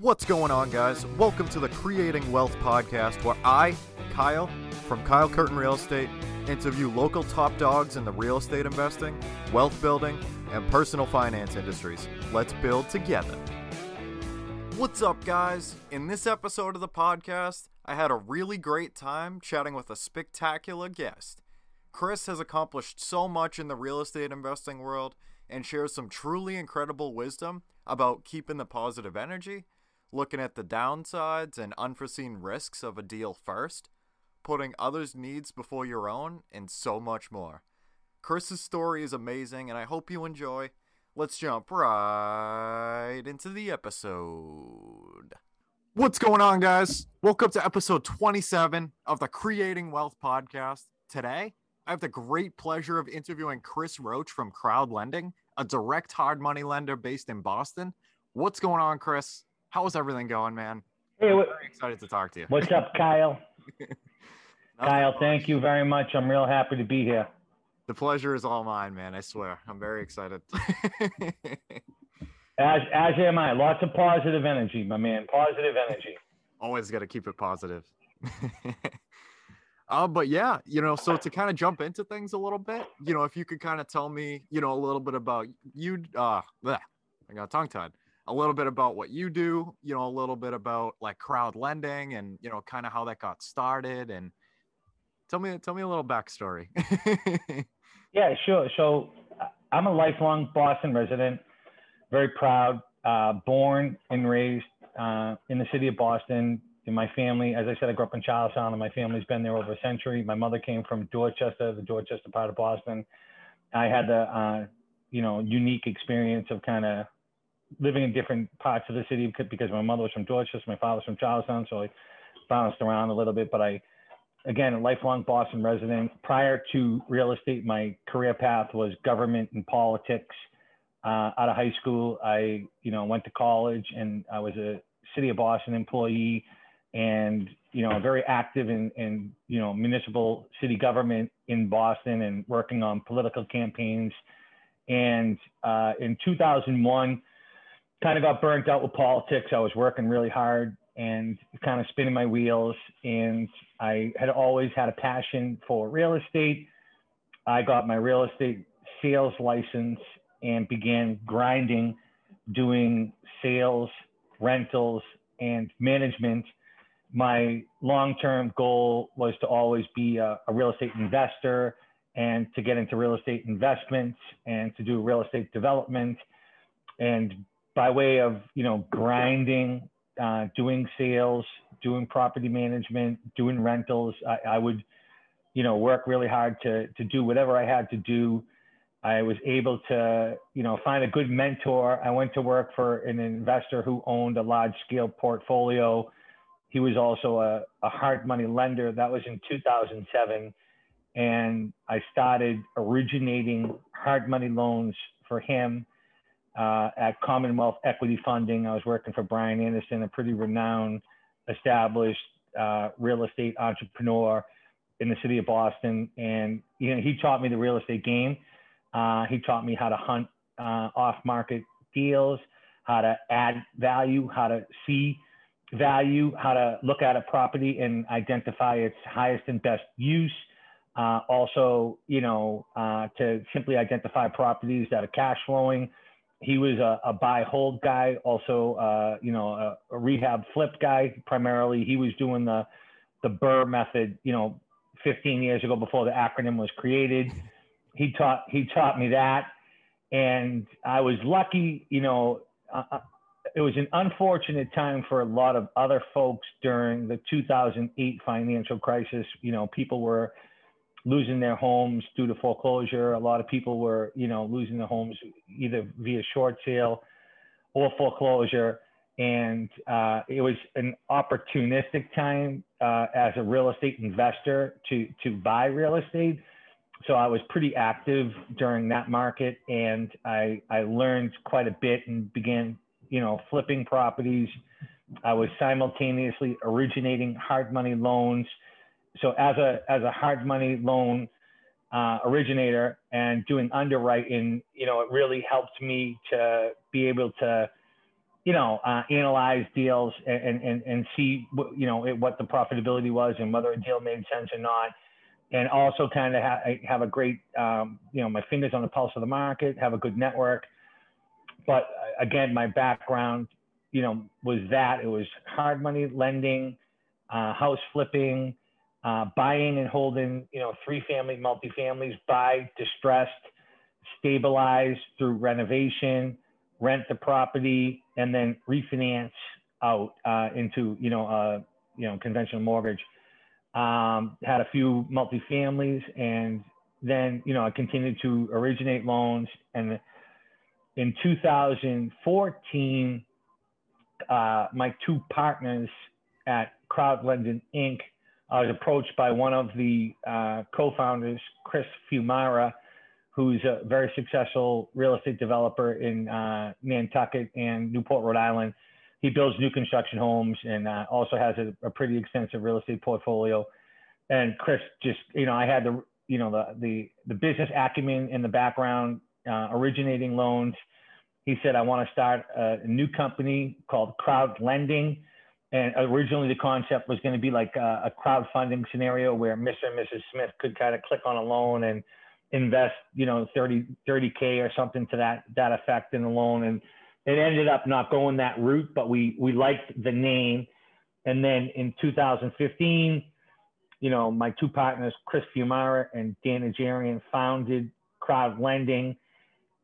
What's going on, guys? Welcome to the Creating Wealth podcast, where I, Kyle, from Kyle Curtin Real Estate, interview local top dogs in the real estate investing, wealth building, and personal finance industries. Let's build together. What's up, guys? In this episode of the podcast, I had a really great time chatting with a spectacular guest. Chris has accomplished so much in the real estate investing world and shares some truly incredible wisdom about keeping the positive energy looking at the downsides and unforeseen risks of a deal first, putting others' needs before your own, and so much more. Chris's story is amazing, and I hope you enjoy. Let's jump right into the episode. What's going on, guys? Welcome to episode 27 of the Creating Wealth podcast. Today, I have the great pleasure of interviewing Chris Roche from Crowd Lending, a direct hard money lender based in Boston. What's going on, Chris? How's everything going, man? Hey, what, Very excited to talk to you. what's up, Kyle? Kyle, thank you very much. I'm real happy to be here. The pleasure is all mine, man. I swear. I'm very excited. As as am I. Lots of positive energy, my man. Positive energy. Always got to keep it positive. uh, but yeah, you know, so to kind of jump into things a little bit, you know, if you could kind of tell me, you know, a little bit about you, uh, bleh, I got tongue tied. A little bit about what you do, you know, a little bit about like crowd lending and you know, kind of how that got started, and tell me, tell me a little backstory. Yeah, sure. So uh, I'm a lifelong Boston resident. Very proud. Uh, born and raised uh, in the city of Boston. In my family, as I said, I grew up in Charlestown, and my family's been there over a century. My mother came from Dorchester, the Dorchester part of Boston. I had the, uh, you know, unique experience of kind of living in different parts of the city because- my mother was from Dorchester, my father was from Charlestown, so I bounced around a little bit. But I, again, a lifelong Boston resident. Prior to real estate, my career path was government and politics. Uh, out of high school, I, you know, went to college and I was a city of Boston employee and, you know, very active in, in, you know, municipal city government in Boston and working on political campaigns. And uh, in 2001, kind of got burnt out with politics. I was working really hard and kind of spinning my wheels. And I had always had a passion for real estate. I got my real estate sales license and began grinding, doing sales, rentals, and management. My long term goal was to always be a, a real estate investor and to get into real estate investments and to do real estate development. And by way of, you know, grinding, uh, doing sales, doing property management, doing rentals, I, I would, you know, work really hard to, to do whatever I had to do. I was able to, you know, find a good mentor. I went to work for an investor who owned a large scale portfolio. He was also a, a hard money lender. That was in 2007. And I started originating hard money loans for him uh, at Commonwealth Equity Funding. I was working for Brian Anderson, a pretty renowned, established uh, real estate entrepreneur in the city of Boston. And you know, he taught me the real estate game. Uh, he taught me how to hunt uh, off-market deals, how to add value, how to see value, how to look at a property and identify its highest and best use. Uh, also, you know, uh, to simply identify properties that are cash flowing. He was a, a buy hold guy, also, uh, you know, a, a rehab flip guy. Primarily, he was doing the the BRRRR method, you know, 15 years ago before the acronym was created. He taught he taught me that, and I was lucky, you know. Uh, uh, it was an unfortunate time for a lot of other folks during the 2008 financial crisis. You know, people were losing their homes due to foreclosure. A lot of people were, you know, losing their homes either via short sale or foreclosure. And uh, it was an opportunistic time uh, as a real estate investor to to buy real estate. So I was pretty active during that market, and I I learned quite a bit and began, you know, flipping properties. I was simultaneously originating hard money loans so as a as a hard money loan uh, originator and doing underwriting, you know, it really helped me to be able to, you know, uh, analyze deals and, and, and see, what, you know, what the profitability was and whether a deal made sense or not. And also kind of ha- have a great, um, you know, my fingers on the pulse of the market, have a good network. But uh, again, my background, you know, was that it was hard money lending, uh, house flipping, uh, buying and holding, you know, three family multifamilies, buy distressed, stabilize through renovation, rent the property, and then refinance out uh, into you know uh, you know conventional mortgage. Um, had a few multifamilies, and then you know I continued to originate loans. And in 2014, uh, my two partners at Crowd Lending Inc. I was approached by one of the uh, co-founders, Chris Fiumara, who's a very successful real estate developer in uh, Nantucket and Newport, Rhode Island. He builds new construction homes and uh, also has a, a, pretty extensive real estate portfolio. And Chris just, you know, I had the, you know, the the the business acumen in the background, uh, originating loans. He said, I want to start a new company called Crowd Lending. And originally the concept was going to be like a, a crowdfunding scenario where Mr. and Mrs. Smith could kind of click on a loan and invest, you know, 30, 30K or something to that, that effect in the loan. And it ended up not going that route, but we, we liked the name. And then in 2015, you know, my two partners, Chris Fiumara and Dan Najarian, founded Crowd Lending.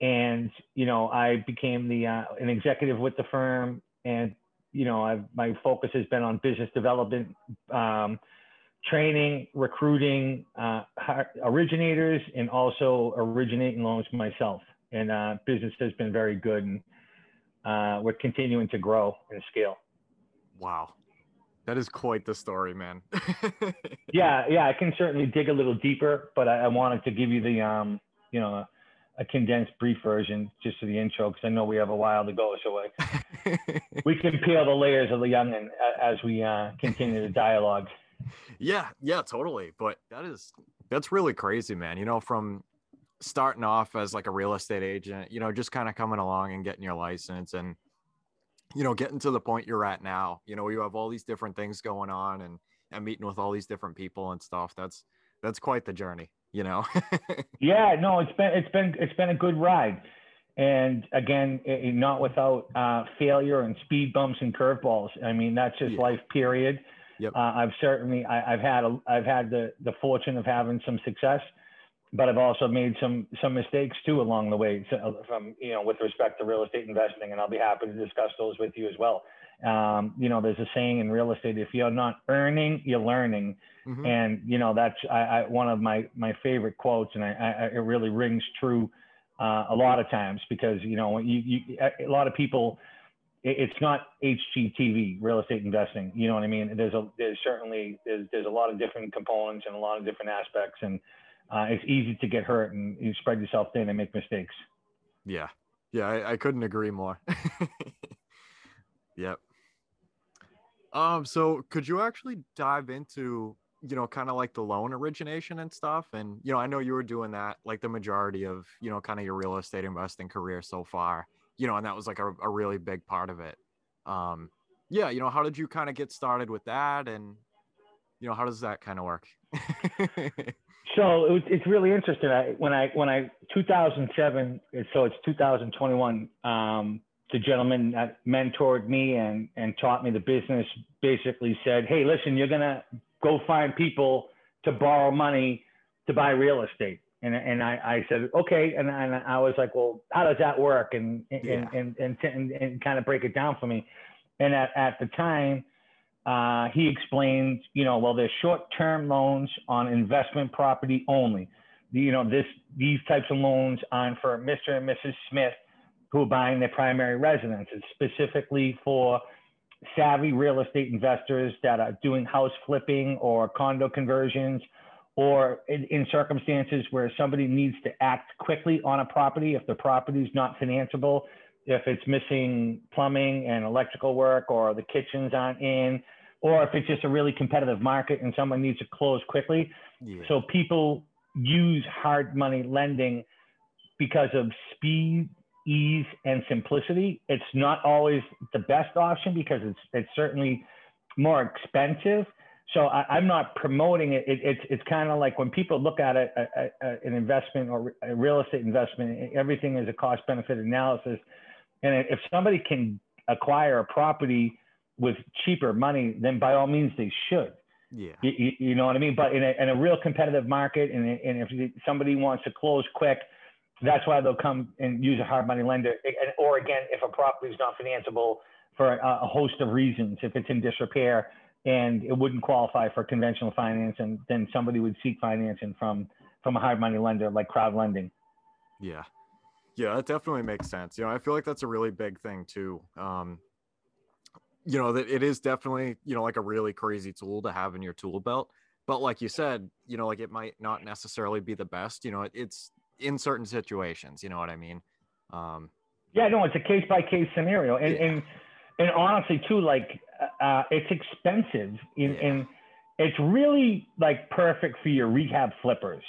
And, you know, I became the, uh, an executive with the firm. And, you know, I've, my focus has been on business development, um, training, recruiting uh, originators, and also originating loans myself. And uh, business has been very good, and uh, we're continuing to grow and scale. Wow, that is quite the story, man. yeah, yeah, I can certainly dig a little deeper, but I, I wanted to give you the, um, you know, a, condensed, brief version just for the intro because I know we have a while to go. So I, we can peel the layers of the youngin as we uh, continue the dialogue yeah, yeah, totally. But that is that's really crazy, man. You know, from starting off as like a real estate agent, you know, just kind of coming along and getting your license and you know, getting to the point you're at now. You know, you have all these different things going on and and meeting with all these different people and stuff. That's that's quite the journey, you know. yeah, no, it's been it's been it's been a good ride. And again, it, not without uh, failure and speed bumps and curveballs. I mean, that's just yeah. life, period. Yep. Uh, I've certainly I, have had a, I've had the the fortune of having some success, but I've also made some some mistakes too along the way so, from you know with respect to real estate investing, and I'll be happy to discuss those with you as well. Um, you know, there's a saying in real estate: if you're not earning, you're learning, mm-hmm. and you know that's I, I, one of my my favorite quotes, and I, I it really rings true uh, a lot of times because you know you, you a lot of people it's not HGTV real estate investing. You know what I mean? There's a there's certainly there's there's a lot of different components and a lot of different aspects, and uh, it's easy to get hurt and you spread yourself thin and make mistakes. Yeah, yeah, I, I couldn't agree more. yep. Um, so could you actually dive into you know kind of like the loan origination and stuff and you know i know you were doing that like the majority of you know kind of your real estate investing career so far you know, and that was like a, a really big part of it. Um, yeah, you know, how did you kind of get started with that, and you know, how does that kind of work? so it was, it's really interesting. I, when I when I 2007, so it's 2021. Um, the gentleman that mentored me and and taught me the business basically said, "Hey, listen, you're gonna go find people to borrow money to buy real estate." And, and I, I said, okay. And, and I was like, well, how does that work? And, and, yeah. and, and, and, and, kind of break it down for me. And at, at the time, uh, he explained, you know, well, there's short-term loans on investment property only. You know, this, these types of loans on for Mr. and Mrs. Smith who are buying their primary residence. It's specifically for savvy real estate investors that are doing house flipping or condo conversions or in, in, circumstances where somebody needs to act quickly on a property if the property is not financeable, if it's missing plumbing and electrical work, or the kitchens aren't in, or if it's just a really competitive market and someone needs to close quickly. Yeah. So people use hard money lending because of speed ease and simplicity. It's not always the best option because it's it's certainly more expensive. So I, am not promoting it. it it's it's kind of like when people look at a, a, a, an investment or a real estate investment, everything is a cost benefit analysis. And if somebody can acquire a property with cheaper money, then by all means they should. Yeah. You, you, know what I mean? But in a, in a real competitive market, and, and if somebody wants to close quick, that's why they'll come and use a hard money lender. Or again, if a property is not financeable for a, host of reasons, if it's in disrepair and it wouldn't qualify for conventional financing, then somebody would seek financing from from a hard money lender like crowd lending. Yeah. Yeah, that definitely makes sense. You know, I feel like that's a really big thing too. Um, you know, that it is definitely, you know, like a really crazy tool to have in your tool belt. But like you said, you know, like it might not necessarily be the best, you know, it, it's in certain situations, you know what I mean? Um, yeah, no, it's a case by case scenario. And, yeah. and, and honestly too, like, uh, it's expensive in, yeah. and it's really like perfect for your rehab flippers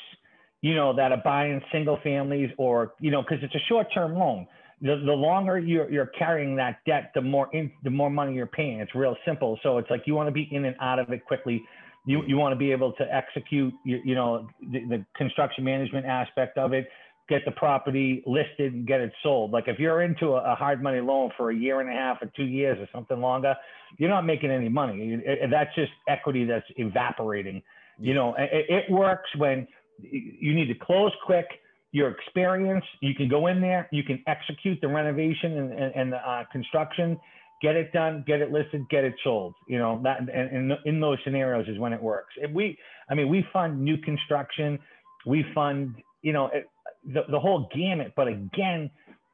you know, that are buying single families or, you know, because it's a short term loan. The, the longer you're, you're carrying that debt, the more in, the more money you're paying. It's real simple. So it's like you want to be in and out of it quickly. You, you want to be able to execute, you, you know, the, the construction management aspect of it, get the property listed and get it sold. Like if you're into a, a hard money loan for a year and a half or two years or something longer, you're not making any money. That's just equity that's evaporating. You know, it, it works when you need to close quick. Your experience, you can go in there, you can execute the renovation and, and, and the uh, construction, get it done, get it listed, get it sold. You know that, and, and in those scenarios is when it works. If we, I mean, we fund new construction, we fund, you know, it, the the whole gamut. But again,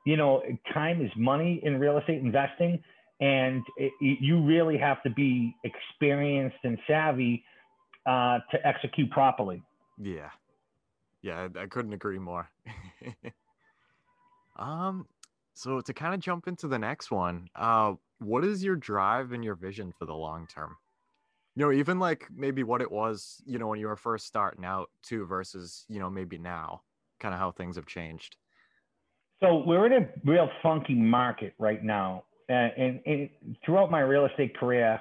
you know, time is money in real estate investing, and it, you really have to be experienced and savvy uh, to execute properly. Yeah, yeah, I, I couldn't agree more. um, so to kind of jump into the next one, uh, what is your drive and your vision for the long term? You know, even like maybe what it was, you know, when you were first starting out too, versus you know maybe now, kind of how things have changed. So we're in a real funky market right now, and, and, and throughout my real estate career,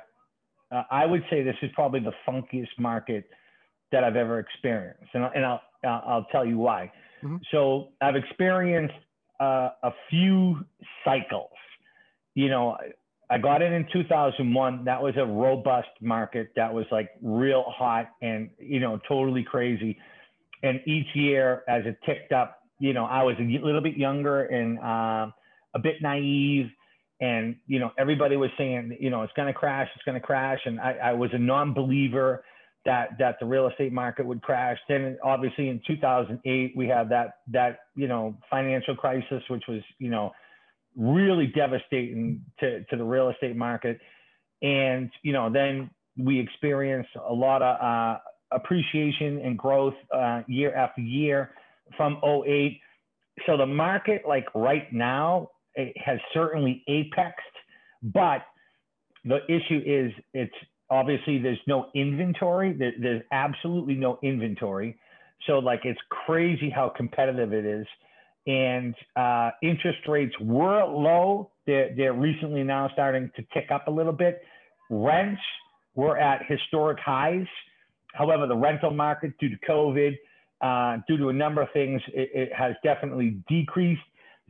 uh, I would say this is probably the funkiest market that I've ever experienced, and, and I'll I'll tell you why. Mm-hmm. So I've experienced uh, a few cycles. You know, I got in in 2001. That was a robust market. That was like real hot and you know totally crazy. And each year, as it ticked up, you know, I was a little bit younger and uh, a bit naive. And you know, everybody was saying, you know, it's going to crash, it's going to crash, and I, I was a non-believer that that the real estate market would crash. Then obviously in 2008 we had that that you know financial crisis, which was you know really devastating to to the real estate market. And you know then we experienced a lot of uh, appreciation and growth uh, year after year from 08. So the market like right now it has certainly apexed, but the issue is it's obviously there's no inventory there, there's absolutely no inventory so like it's crazy how competitive it is and uh, interest rates were low they're, they're recently now starting to tick up a little bit rents were at historic highs however the rental market due to covid uh, due to a number of things it, it, has definitely decreased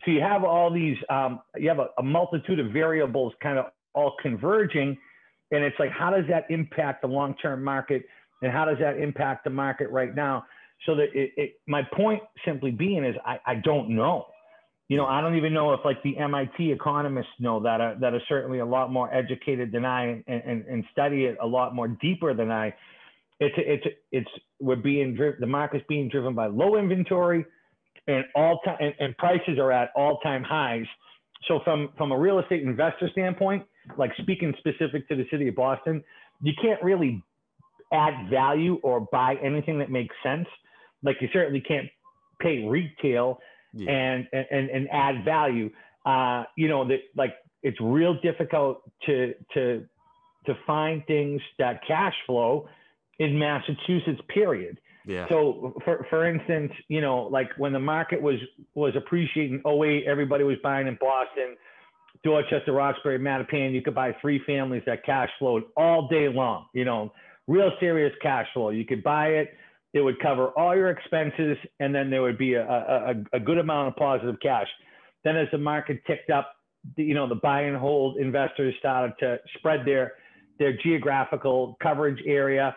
so you have all these um, you have a, a multitude of variables kind of all converging and it's like, how does that impact the long term market? And how does that impact the market right now? So that it, it, my point simply being is I, I don't know. You know, I don't even know if like the MIT economists know that are, that are certainly a lot more educated than I and, and, and study it a lot more deeper than I. It's it's it's we're being driven. The market's being driven by low inventory, and all time and, and prices are at all time highs. So from from a real estate investor standpoint, like speaking specific to the city of Boston, you can't really add value or buy anything that makes sense. Like you certainly can't pay retail yeah. and, and and add value. Uh, you know that like it's real difficult to to to find things that cash flow in Massachusetts. Period. Yeah. So for for instance, you know, like when the market was was appreciating 08, everybody was buying in Boston, Dorchester, Roxbury, Mattapan. You could buy three families that cash flowed all day long. You know, real serious cash flow. You could buy it. It would cover all your expenses, and then there would be a, a, a good amount of positive cash. Then, as the market ticked up, you know, the buy and hold investors started to spread their their geographical coverage area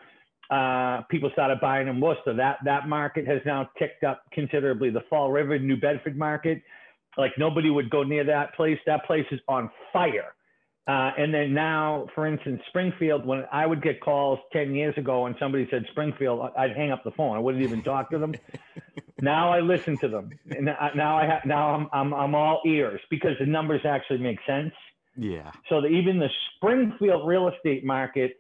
uh, people started buying in Worcester. That that market has now ticked up considerably. The Fall River, New Bedford market, like nobody would go near that place. That place is on fire. Uh, and then now, for instance, Springfield, when I would get calls 10 years ago when somebody said Springfield, I'd hang up the phone. I wouldn't even talk to them. now I listen to them. And now I have, now I'm, I'm, I'm all ears because the numbers actually make sense. Yeah. So that even the Springfield real estate market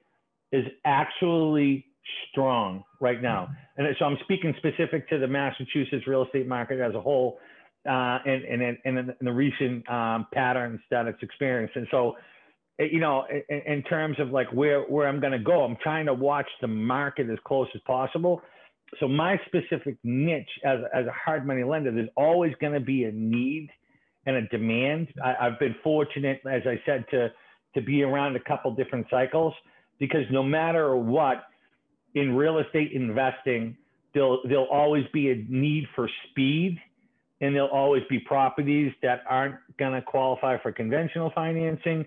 is actually strong right now. And so I'm speaking specific to the Massachusetts real estate market as a whole uh, and, and, and in the recent um, patterns that it's experienced. And so, Eh, you know, in, in terms of like where, where I'm going to go, I'm trying to watch the market as close as possible. So my specific niche as, as a hard money lender, there's always going to be a need and a demand. I, I've been fortunate, as I said, to, to be around a couple different cycles because no matter what, in real estate investing, there'll, there'll always be a need for speed and there'll always be properties that aren't going to qualify for conventional financing.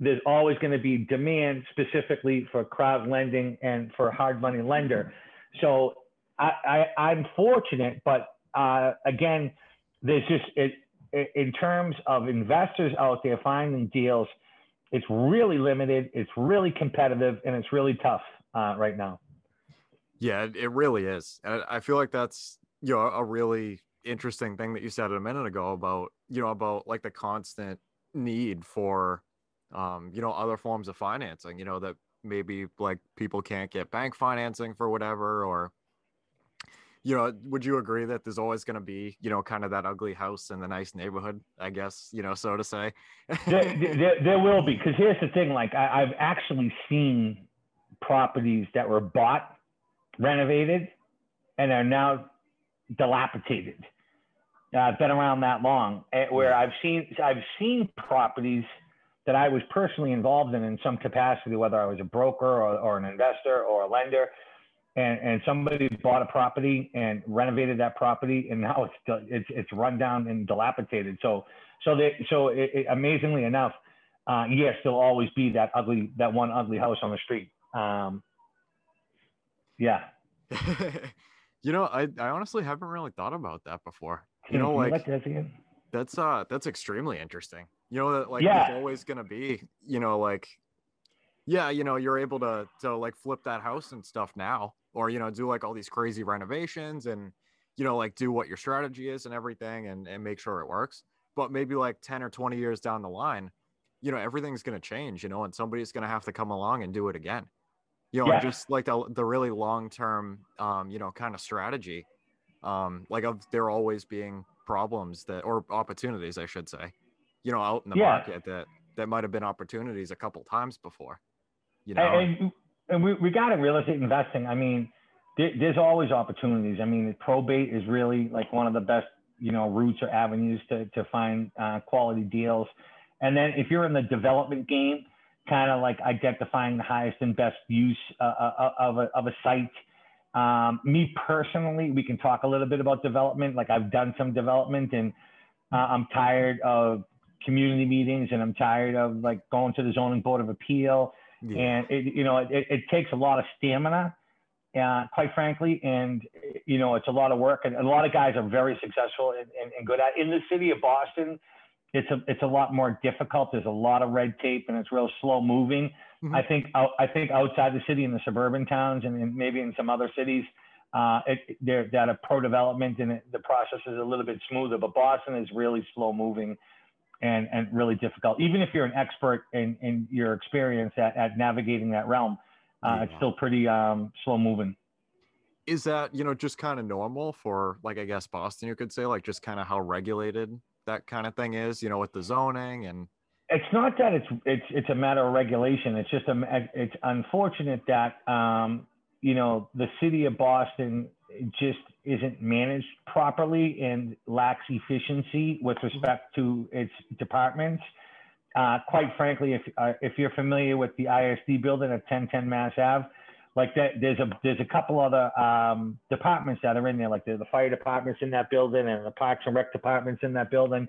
There's always going to be demand specifically for crowd lending and for hard money lender. So I, I, am fortunate, but uh, again, there's just it, it, in terms of investors out there finding deals, it's really limited, it's really competitive, and it's really tough uh, right now. Yeah, it really is. And I feel like that's, you know, a really interesting thing that you said a minute ago about, you know, about like the constant need for, um, you know, other forms of financing, you know, that maybe like people can't get bank financing for whatever, or, you know, would you agree that there's always going to be, you know, kind of that ugly house in the nice neighborhood, I guess, you know, so to say? there, there, there, will be. Because here's the thing like, I, I've actually seen properties that were bought renovated and are now dilapidated. Uh, I've been around that long, eh, where I've seen I've seen properties that I was personally involved in in some capacity, whether I was a broker or, or an investor or a lender, and, and somebody bought a property and renovated that property, and now it's it's it's run down and dilapidated. So so they so it, it, amazingly enough, uh, yes, there'll always be that ugly that one ugly house on the street. Um, yeah. you know, I, I honestly haven't really thought about that before. You know, like that's uh that's extremely interesting. You know that like yeah. there's always gonna be, you know, like yeah, you know, you're able to to like flip that house and stuff now, or you know, do like all these crazy renovations and you know, like do what your strategy is and everything and, and make sure it works. But maybe like 10 or 20 years down the line, you know, everything's gonna change, you know, and somebody's gonna have to come along and do it again you know, yeah. just like the, the really long term, um, you know, kind of strategy, um, like of there always being problems that or opportunities, I should say, you know, out in the yeah. market that that might have been opportunities a couple times before, you know. And, and we, we got in real estate investing. I mean, there, there's always opportunities. I mean, probate is really like one of the best, you know, routes or avenues to to find uh, quality deals. And then if you're in the development game, kind of like identifying the highest and best use uh, uh, of, a, of a site. Um, me personally, we can talk a little bit about development. Like I've done some development and uh, I'm tired of community meetings and I'm tired of like going to the zoning board of appeal. Yeah. And it, you know, it, it takes a lot of stamina, uh, quite frankly. And, you know, it's a lot of work and a lot of guys are very successful and, and, and good at in the city of Boston it's a it's a lot more difficult. There's a lot of red tape and it's real slow moving. Mm-hmm. I think I think outside the city in the suburban towns and, and maybe in some other cities, uh, it, they're that a pro development and it, the process is a little bit smoother. But Boston is really slow moving and and really difficult. Even if you're an expert in in your experience at, at navigating that realm, uh, yeah. it's still pretty um, slow moving. Is that you know just kind of normal for like I guess Boston? You could say like just kind of how regulated that kind of thing is, you know, with the zoning and it's not that it's it's it's a matter of regulation. It's just a it's unfortunate that um, you know, the city of Boston just isn't managed properly and lacks efficiency with respect to its departments. Uh, quite frankly, if uh, if you're familiar with the ISD building at 1010 Mass Ave, like that, there's a there's a couple other um, departments that are in there, like the, the fire departments in that building and the Parks and Rec departments in that building,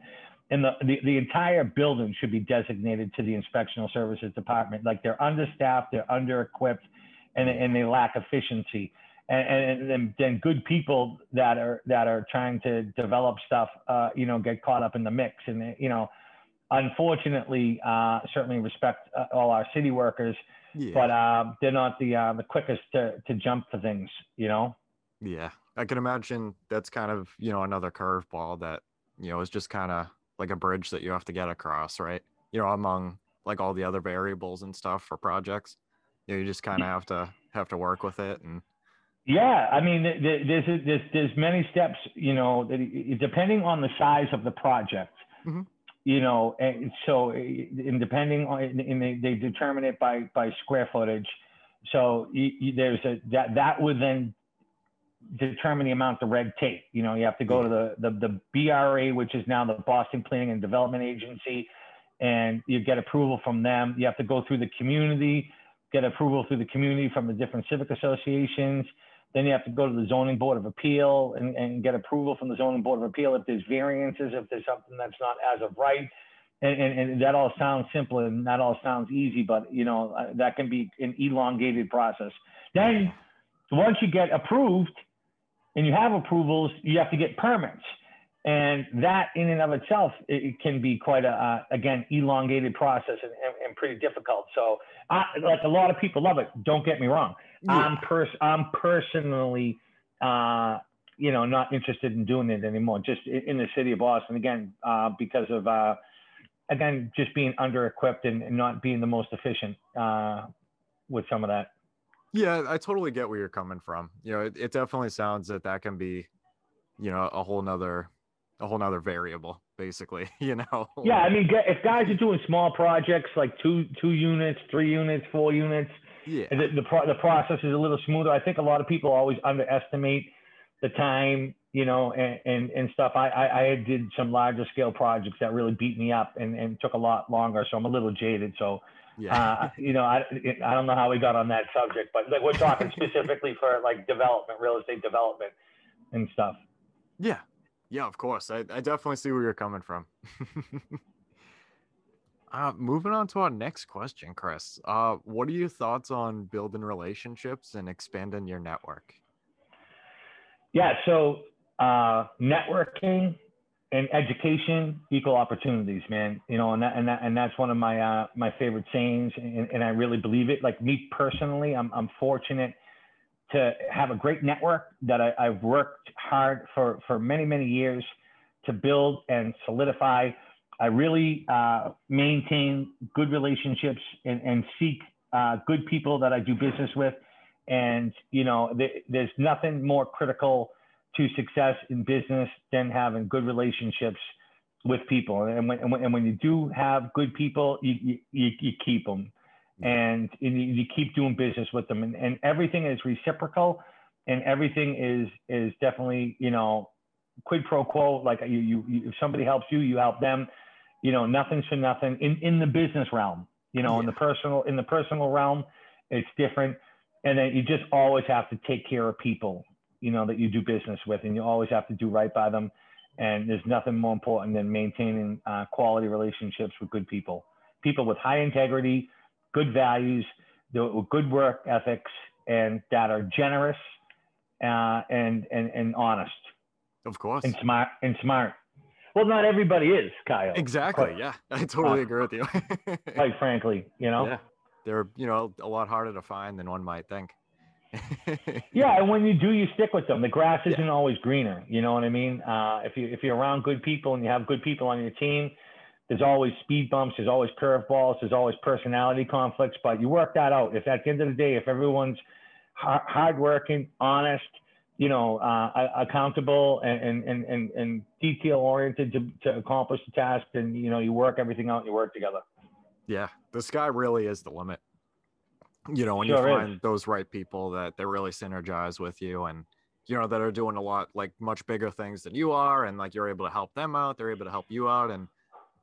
and the, the the entire building should be designated to the inspectional services department. Like they're understaffed, they're under equipped, and and they lack efficiency. And, and, then good people that are that are trying to develop stuff, uh, you know, get caught up in the mix, and you know unfortunately, uh, certainly respect uh, all our city workers, yeah. but uh, they're not the uh, the quickest to, to jump to things, you know. Yeah, I can imagine that's kind of you know another curveball that you know is just kind of like a bridge that you have to get across, right? You know, among like all the other variables and stuff for projects, you know, you just kind of have to have to work with it and. Yeah, I mean, there's there's there's many steps, you know, depending on the size of the project. Mm-hmm you know, and so in depending on, and they, they determine it by, by square footage. So you, you, there's a, that, that would then determine the amount of red tape. You know, you have to go to the, the, the BRA, which is now the Boston Planning and Development Agency, and you get approval from them. You have to go through the community, get approval through the community from the different civic associations. Then you have to go to the zoning board of appeal and, and get approval from the zoning board of appeal if there's variances, if there's something that's not as of right. And, and, and that all sounds simple and that all sounds easy, but you know, uh, that can be an elongated process. Then once you get approved and you have approvals, you have to get permits. And that in and of itself, it, can be quite a, uh, again, elongated process and, and, and pretty difficult. So I, like a lot of people love it. Don't get me wrong. Yeah. I'm pers- I'm personally, uh, you know, not interested in doing it anymore. Just in the city of Boston again, uh, because of uh, again just being under equipped and, and, not being the most efficient uh, with some of that. Yeah, I totally get where you're coming from. You know, it, it definitely sounds that that can be, you know, a whole nother, a whole nother variable, basically. You know. Yeah, I mean, if guys are doing small projects like two two units, three units, four units yeah. The, the, pro- the process is a little smoother. I think a lot of people always underestimate the time, you know, and, and, and stuff. I, I, I did some larger scale projects that really beat me up and, and took a lot longer. So I'm a little jaded. So, yeah. uh, you know, I, I don't know how we got on that subject, but like we're talking specifically for like development, real estate development and stuff. Yeah. Yeah, of course. I, I definitely see where you're coming from. Uh, moving on to our next question, Chris. Uh, what are your thoughts on building relationships and expanding your network? Yeah, so uh, networking and education equal opportunities, man. You know, and that, and that, and that's one of my uh, my favorite sayings, and, and I really believe it. Like me personally, I'm I'm fortunate to have a great network that I, I've worked hard for for many many years to build and solidify I really uh, maintain good relationships and, and seek uh, good people that I do business with. And, you know, th- there's nothing more critical to success in business than having good relationships with people. And when, and when, and when you do have good people, you, you, you keep them mm-hmm. and you keep doing business with them. And, and everything is reciprocal and everything is, is definitely, you know, quid pro quo. Like you, you, you if somebody helps you, you help them you know, nothing's for nothing in, in the business realm, you know, yeah. in the personal, in the personal realm, it's different. And then you just always have to take care of people, you know, that you do business with, and you always have to do right by them. And there's nothing more important than maintaining uh, quality relationships with good people, people with high integrity, good values, good work ethics, and that are generous uh, and, and, and honest. Of course. And smart and smart. Well, not everybody is, Kyle. Exactly. Quite, yeah, I totally uh, agree with you. quite frankly, you know. Yeah, they're you know a lot harder to find than one might think. Yeah, and when you do, you stick with them. The grass isn't yeah. always greener. You know what I mean? Uh, if you if you're around good people and you have good people on your team, there's always speed bumps. There's always curveballs. There's always personality conflicts. But you work that out. If at the end of the day, if everyone's hardworking, honest, you know, uh, accountable and, and, and, and detail oriented to, to accomplish the task. And, you know, you work everything out and you work together. Yeah. The sky really is the limit. You know when sure you find is. those right people that they really synergize with you and you know that are doing a lot like much bigger things than you are and like you're able to help them out they're able to help you out and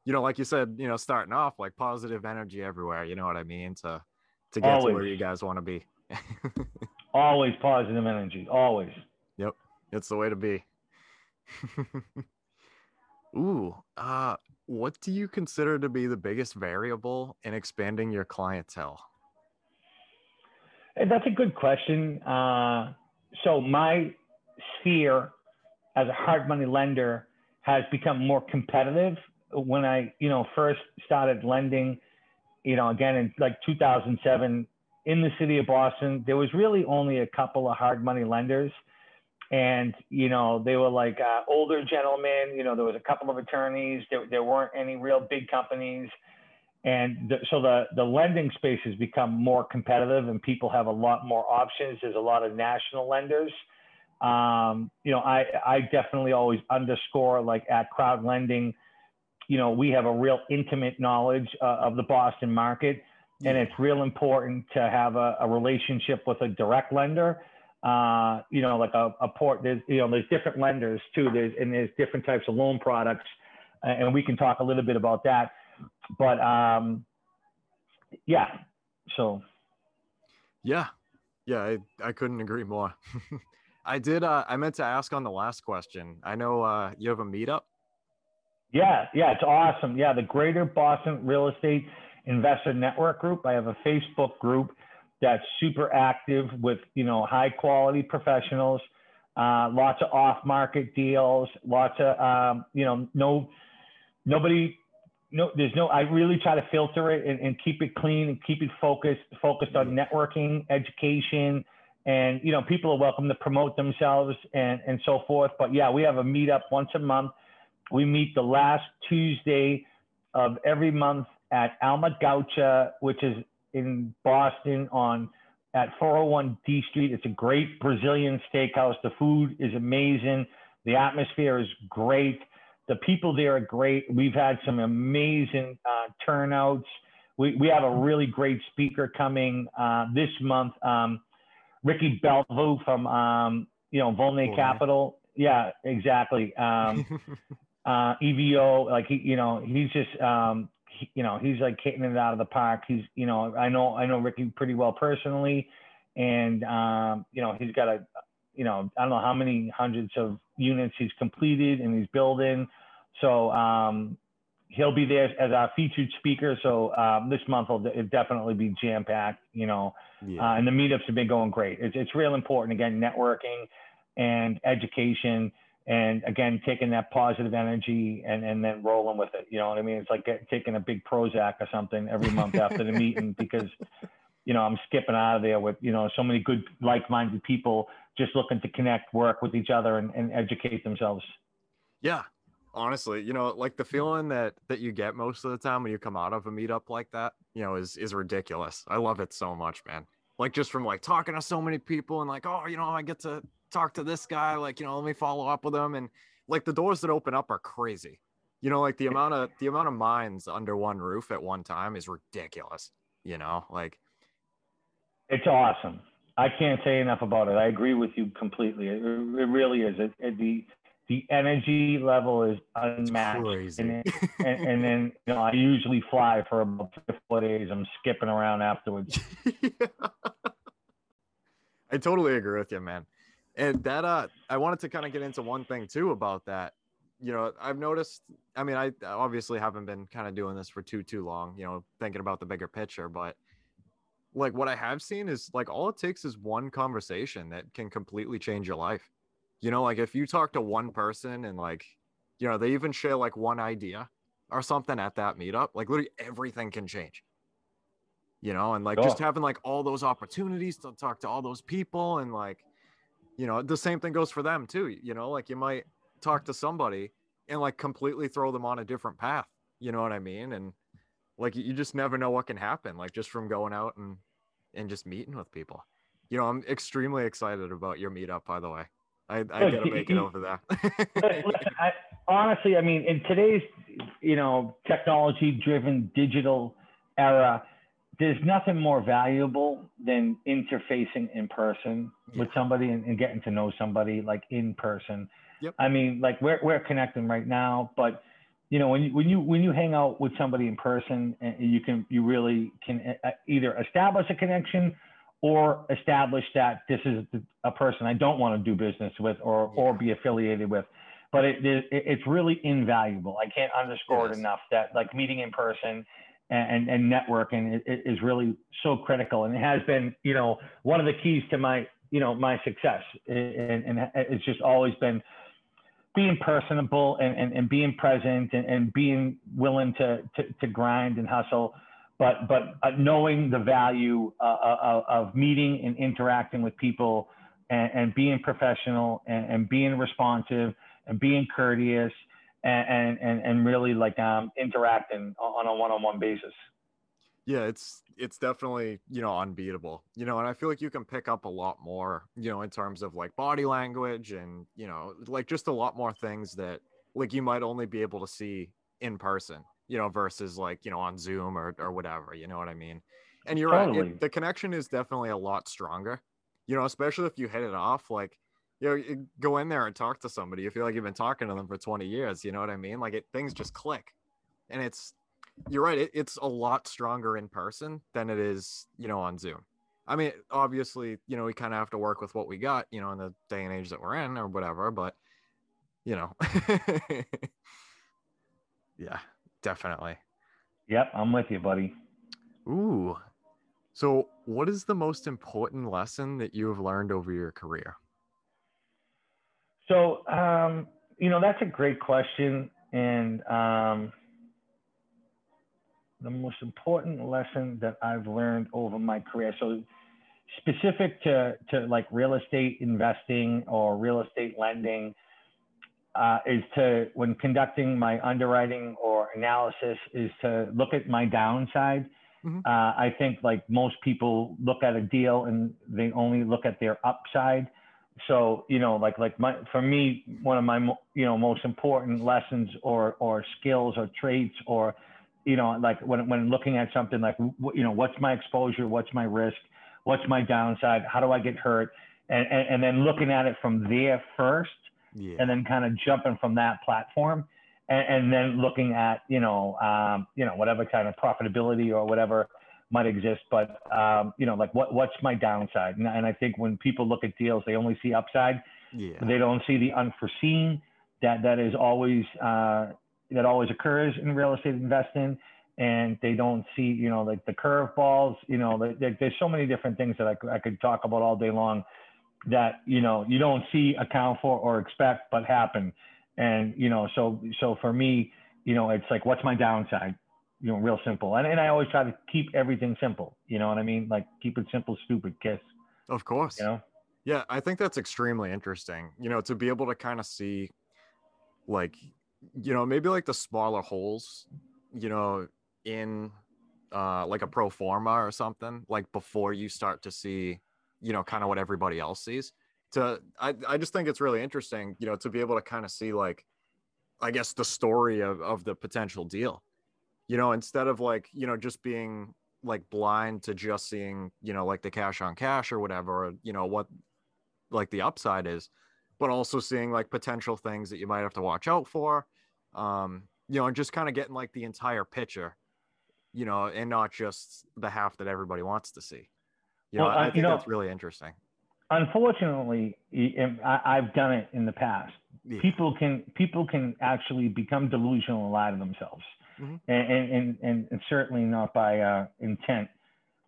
you know like you said you know starting off like positive energy everywhere you know what i mean to to get always. to where you guys want to be always positive energy always yep it's the way to be ooh uh what do you consider to be the biggest variable in expanding your clientele that's a good question uh so my sphere as a hard money lender has become more competitive. When I, you know, first started lending, you know, again in like 2007 in the city of Boston, there was really only a couple of hard money lenders. And, you know, they were like uh, older gentlemen, you know, there was a couple of attorneys, there, there weren't any real big companies and the, so the the lending space has become more competitive and people have a lot more options. There's a lot of national lenders. Um, you know i i definitely always underscore like at crowd lending you know we have a real intimate knowledge uh, of the boston market. And it's real important to have a, a relationship with a direct lender. Uh, you know like a, a port there's you know there's different lenders too. There's and there's different types of loan products and we can talk a little bit about that but um, yeah, so. Yeah, yeah, I, I couldn't agree more. I did. Uh, I meant to ask on the last question. I know uh, you have a meetup. Yeah, yeah, it's awesome. Yeah, the Greater Boston Real Estate Investor Network Group. I have a Facebook group that's super active with you know high quality professionals, uh, lots of off market deals, lots of um, you know no nobody no, there's no, I really try to filter it and, and keep it clean and keep it focused, focused on mm-hmm. networking, education, and, you know, people are welcome to promote themselves and, and so forth. But yeah, we have a meetup once a month. We meet the last Tuesday of every month at Alma Gaucha, which is in Boston on at 401 D Street. It's a great Brazilian steakhouse. The food is amazing. The atmosphere is great. The people there are great. We've had some amazing uh, turnouts. We, we have a really great speaker coming uh, this month, um, Ricky Belvu from um, you know Volney cool, Capital. Yeah, exactly. Um, uh, EVO, like he, you know, he's just um, he, you know he's like hitting it out of the park. He's you know I know I know Ricky pretty well personally, and um, you know he's got a you know, I don't know how many hundreds of units he's completed and he's building. So um, he'll be there as our featured speaker. So um, this month will definitely be jam packed, you know, yeah. uh, and the meetups have been going great. It's, it's real important, again, networking and education. And again, taking that positive energy and, and then rolling with it. You know what I mean? It's like get, taking a big Prozac or something every month after the meeting because, you know, I'm skipping out of there with, you know, so many good like-minded people just looking to connect, work with each other, and, and educate themselves. Yeah, honestly, you know, like the feeling that that you get most of the time when you come out of a meetup like that, you know, is is ridiculous. I love it so much, man. Like just from like talking to so many people and like, oh, you know, I get to talk to this guy, like, you know, let me follow up with him and like the doors that open up are crazy. You know, like the amount of the amount of minds under one roof at one time is ridiculous, you know, like it's awesome. I can't say enough about it. I agree with you completely. It, it really is. It, it, the the energy level is unmatched. And, and, and, then you know I usually fly for about four days. I'm skipping around afterwards. yeah. I totally agree with you, man. And that uh, I wanted to kind of get into one thing too about that. You know, I've noticed. I mean, I obviously haven't been kind of doing this for too too long. You know, thinking about the bigger picture, but like what I have seen is like all it takes is one conversation that can completely change your life. You know, like if you talk to one person and like, you know, they even share like one idea or something at that meetup, like literally everything can change. You know, and like just having like all those opportunities to talk to all those people and like, you know, the same thing goes for them too. You know, like you might talk to somebody and like completely throw them on a different path. You know what I mean? And like you just never know what can happen, like just from going out and and just meeting with people. You know, I'm extremely excited about your meetup, by the way. I, I gotta make it over there. listen, I, honestly, I mean, in today's you know technology-driven digital era, there's nothing more valuable than interfacing in person yeah. with somebody and, and, getting to know somebody like in person. Yep. I mean, like we're we're connecting right now, but you know when you when you when you hang out with somebody in person, and you can you really can uh, either establish a connection or establish that this is a person I don't want to do business with or yeah. or be affiliated with. But it, it, it's really invaluable. I can't underscore yes. it enough that like meeting in person and, and networking is really so critical. And it has been, you know, one of the keys to my, you know, my success. And, and it's just always been being personable and, and, and being present and, and being willing to, to, to grind and hustle. But, but uh, knowing the value uh, uh, of, of meeting and interacting with people and, and being professional and, and being responsive and being courteous and and and really like um interacting on a one-on-one basis yeah it's it's definitely you know unbeatable you know and i feel like you can pick up a lot more you know in terms of like body language and you know like just a lot more things that like you might only be able to see in person you know versus like you know on zoom or or whatever you know what i mean and you're totally. right it, the connection is definitely a lot stronger you know especially if you hit it off like you know, you go in there and talk to somebody. You feel like you've been talking to them for 20 years. You know what I mean? Like it, things just click, and it's you're right. It, it's a lot stronger in person than it is, you know, on Zoom. I mean, obviously, you know, we kind of have to work with what we got, you know, in the day and age that we're in or whatever. But you know, yeah, definitely. Yep, I'm with you, buddy. Ooh. So, what is the most important lesson that you have learned over your career? So, um, you know, that's a great question. And um, the most important lesson that I've learned over my career, so specific to, to like real estate investing or real estate lending, uh, is to, when conducting my underwriting or analysis, is to look at my downside. Mm-hmm. Uh, I think like most people look at a deal and they only look at their upside so you know like like my for me one of my you know most important lessons or or skills or traits or you know like when when looking at something like you know what's my exposure what's my risk what's my downside how do i get hurt and and, and then looking at it from there first yeah. and then kind of jumping from that platform and, and then looking at you know um, you know whatever kind of profitability or whatever might exist. But um, you know, like what what's my downside? And, and, I think when people look at deals, they only see upside. Yeah. They don't see the unforeseen that that is always uh, that always occurs in real estate investing. And they don't see, you know, like the curveballs. You know, like, there's so many different things that I, I could talk about all day long that you know you don't see, account for, or expect, but happen. And you know, so so for me, you know, it's like, what's my downside? you know, real simple. And, and I always try to keep everything simple. You know what I mean? Like keep it simple, stupid, kiss. Of course. You know? Yeah, I think that's extremely interesting. You know, to be able to kind of see like, you know, maybe like the smaller holes, you know, in uh like a pro forma or something, like before you start to see, you know, kind of what everybody else sees. To I, I just think it's really interesting, you know, to be able to kind of see like I guess the story of, of the potential deal you know, instead of like, you know, just being like blind to just seeing, you know, like the cash on cash or whatever, you know, what like the upside is, but also seeing like potential things that you might have to watch out for. Um, you know, and just kind of getting like the entire picture, you know, and not just the half that everybody wants to see. You know, well, I think you know, that's really interesting. Unfortunately, I've done it in the past. Yeah. People can people can actually become delusional and lie to themselves mm-hmm. and, and, and, and, certainly not by uh, intent.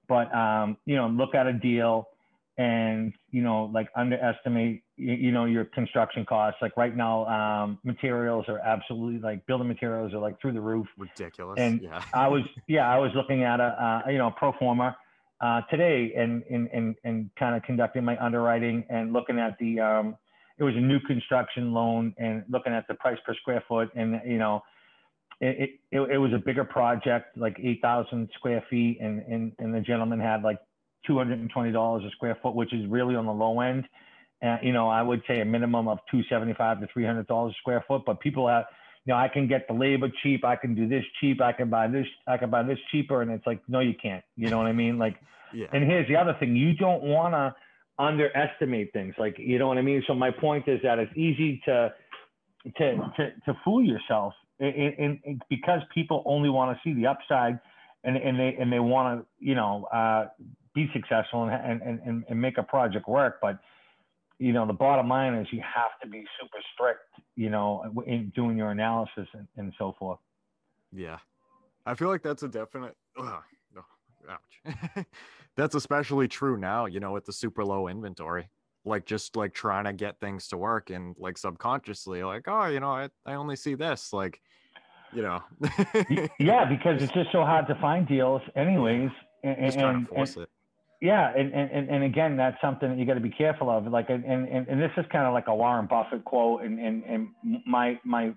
But, um, you know, look at a deal and, you know, like underestimate, you, you know, your construction costs. Like right now, um, materials are absolutely like building materials are like through the roof. Ridiculous. And yeah. I was, yeah, I was looking at a, uh, you know, a pro forma uh, today and, and, and, and kind of conducting my underwriting and looking at the, um, it was a new construction loan and looking at the price per square foot and, you know, it, it, it was a bigger project, like 8,000 square feet, and, and, and the gentleman had like $220 a square foot, which is really on the low end. And, you know, I would say a minimum of 275 to $300 a square foot, but people have, you know, I can get the labor cheap. I can do this cheap. I can buy this. I can buy this cheaper. And it's like, no, you can't. You know what I mean? Like, Yeah. and here's the other thing: you don't want to underestimate things. Like, you know what I mean? So my point is that it's easy to to to, to fool yourself, because people only want to see the upside, and and they and they want to, you know, uh, be successful and, and and and make a project work, but you know the bottom line is you have to be super strict you know in doing your analysis and, and so forth Yeah. I feel like that's a definite ugh, no, ouch. that's especially true now, you know, with the super low inventory. Like just like trying to get things to work and like subconsciously like, oh, you know, I, I only see this. Like, you know. yeah because it's just so hard to find deals anyways and, just trying to force and- it. Yeah and, and and again that's something that you got to be careful of like and and, and this is kind of like a warren buffett quote and, and and my my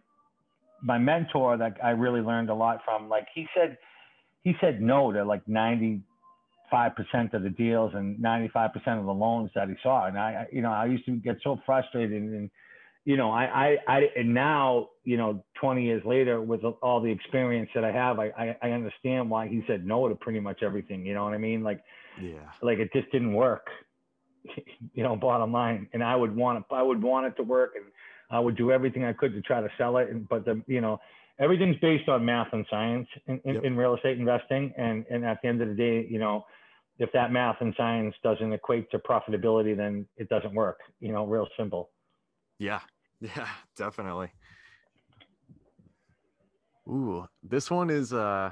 my mentor that i really learned a lot from like he said he said no to like 95% of the deals and 95% of the loans that he saw and i you know i used to get so frustrated and you know i i, I and now you know 20 years later with all the experience that i have I, I i understand why he said no to pretty much everything you know what i mean? Like Yeah. like it just didn't work you know bottom line and i would want it i would want it to work and i would do everything i could to try to sell it and but the you know everything's based on math and science in, in, Yep. in real estate investing and and at the end of the day you know if that math and science doesn't equate to profitability then it doesn't work you know real simple Yeah. Yeah, definitely. Ooh, this one is uh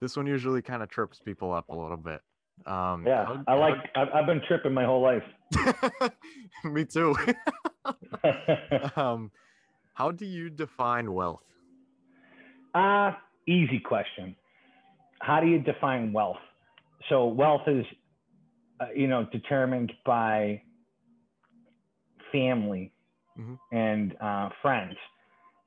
this one usually kind of trips people up a little bit. Um yeah how- i like I've, I've been tripping my whole life me too. um how do you define wealth? Uh, easy question. How do you define wealth? So wealth is, uh, you know, determined by family Mhm. and uh, friends.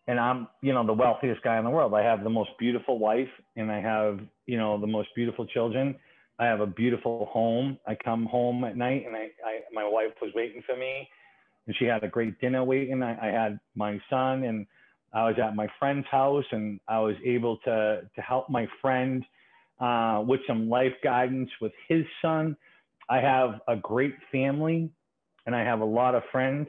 And I'm, you know, the wealthiest guy in the world. I have the most beautiful wife, and I have, you know, the most beautiful children. I have a beautiful home. I come home at night, and I, I my wife was waiting for me, and she had a great dinner waiting. I, I had my son, and I was at my friend's house and I was able to, to help my friend uh, with some life guidance with his son. I have a great family and I have a lot of friends.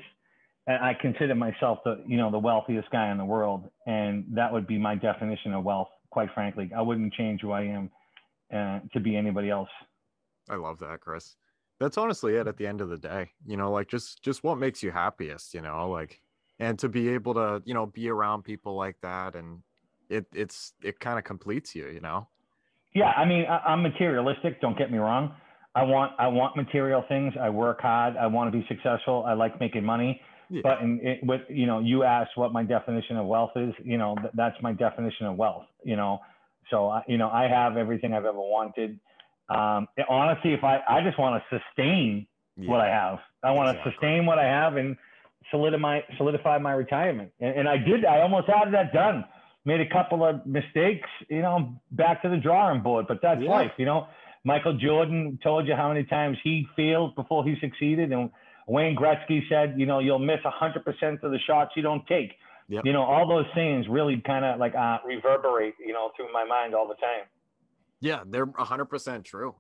And I consider myself the, you know, the wealthiest guy in the world. And that would be my definition of wealth, quite frankly. I wouldn't change who I am uh, to be anybody else. I love that, Chris. That's honestly it at the end of the day. You know, like just just what makes you happiest, you know, like and to be able to, you know, be around people like that and it it's it kind of completes you, you know. Yeah, I mean, I, I'm materialistic. Don't get me wrong. I want I want material things. I work hard. I want to be successful. I like making money. Yeah. But in, it, with you know, you asked what my definition of wealth is. You know, th- that's my definition of wealth. You know, so I, you know, I have everything I've ever wanted. Um, honestly, if I I just want to sustain what I have, I want to Exactly. sustain what I have and solidify solidify my retirement. And, and I did. I almost had that done. Made a couple of mistakes. You know, back to the drawing board. But that's Yeah. life. You know, Michael Jordan told you how many times he failed before he succeeded, and Wayne Gretzky said, you know, you'll miss 100% of the shots you don't take. Yep. You know, all those things really kind of like uh, reverberate, you know, through my mind all the time. Yeah, they're hundred percent true.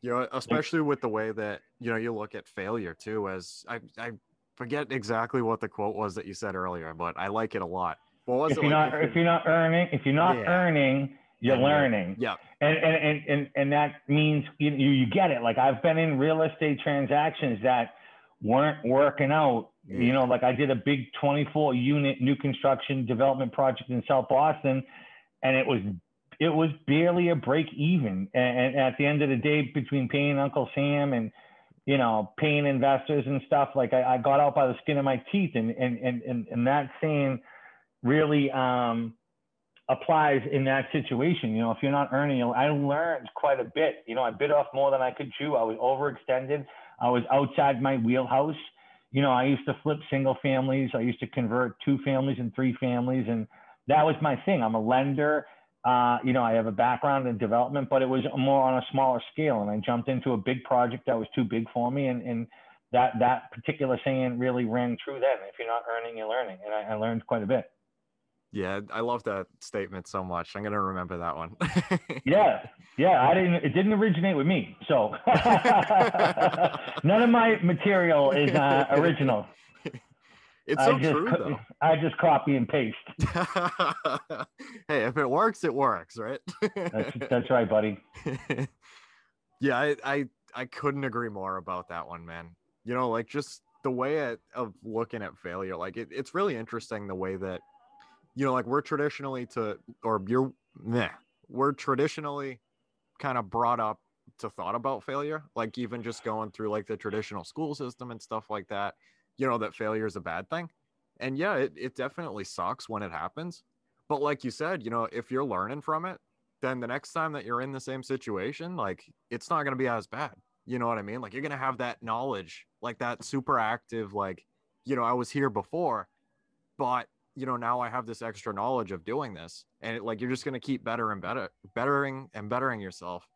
You know, especially with the way that you know you look at failure too. As I I forget exactly what the quote was that you said earlier, but I like it a lot. What was If it? you're like not if you're not earning, if you're not Yeah. earning, you're you're- learning. yeah, and and and and, and that means you, you you get it. Like I've been in real estate transactions that weren't working out. You know, like I did a big 24 unit new construction development project in South Boston, and it was it was barely a break even. And, and at the end of the day, between paying Uncle Sam and you know paying investors and stuff, like I, I got out by the skin of my teeth. And and and and, and that saying really um applies in that situation. You know, if you're not earning, I learned quite a bit. You know, I bit off more than I could chew. I was overextended. I was outside my wheelhouse. You know, I used to flip single families. I used to convert two families and three families, and that was my thing. I'm a lender. Uh, you know, I have a background in development, but it was more on a smaller scale. And I jumped into a big project that was too big for me, and, and that that particular saying really rang true then. If you're not earning, you're learning, and I, I learned quite a bit. Yeah, I love that statement so much. I'm gonna remember that one. yeah, yeah. I didn't. It didn't originate with me, so none of my material is uh, original. It's so I just, true though. I just copy and paste. hey, if it works, it works, right? That's, that's right, buddy. yeah, I, I I couldn't agree more about that one, man. You know, like just the way it, of looking at failure, like it, it's really interesting the way that you know, like we're traditionally to or you're meh, we're traditionally kind of brought up to thought about failure, like even just going through like the traditional school system and stuff like that, you know, that failure is a bad thing. And yeah, it, it definitely sucks when it happens. But like you said, you know, if you're learning from it, then the next time that you're in the same situation, like it's not going to be as bad. You know what I mean? Like you're going to have that knowledge, like that super active, like, you know, I was here before, but you know, now I have this extra knowledge of doing this. And it, like you're just going to keep better and better, bettering and bettering yourself.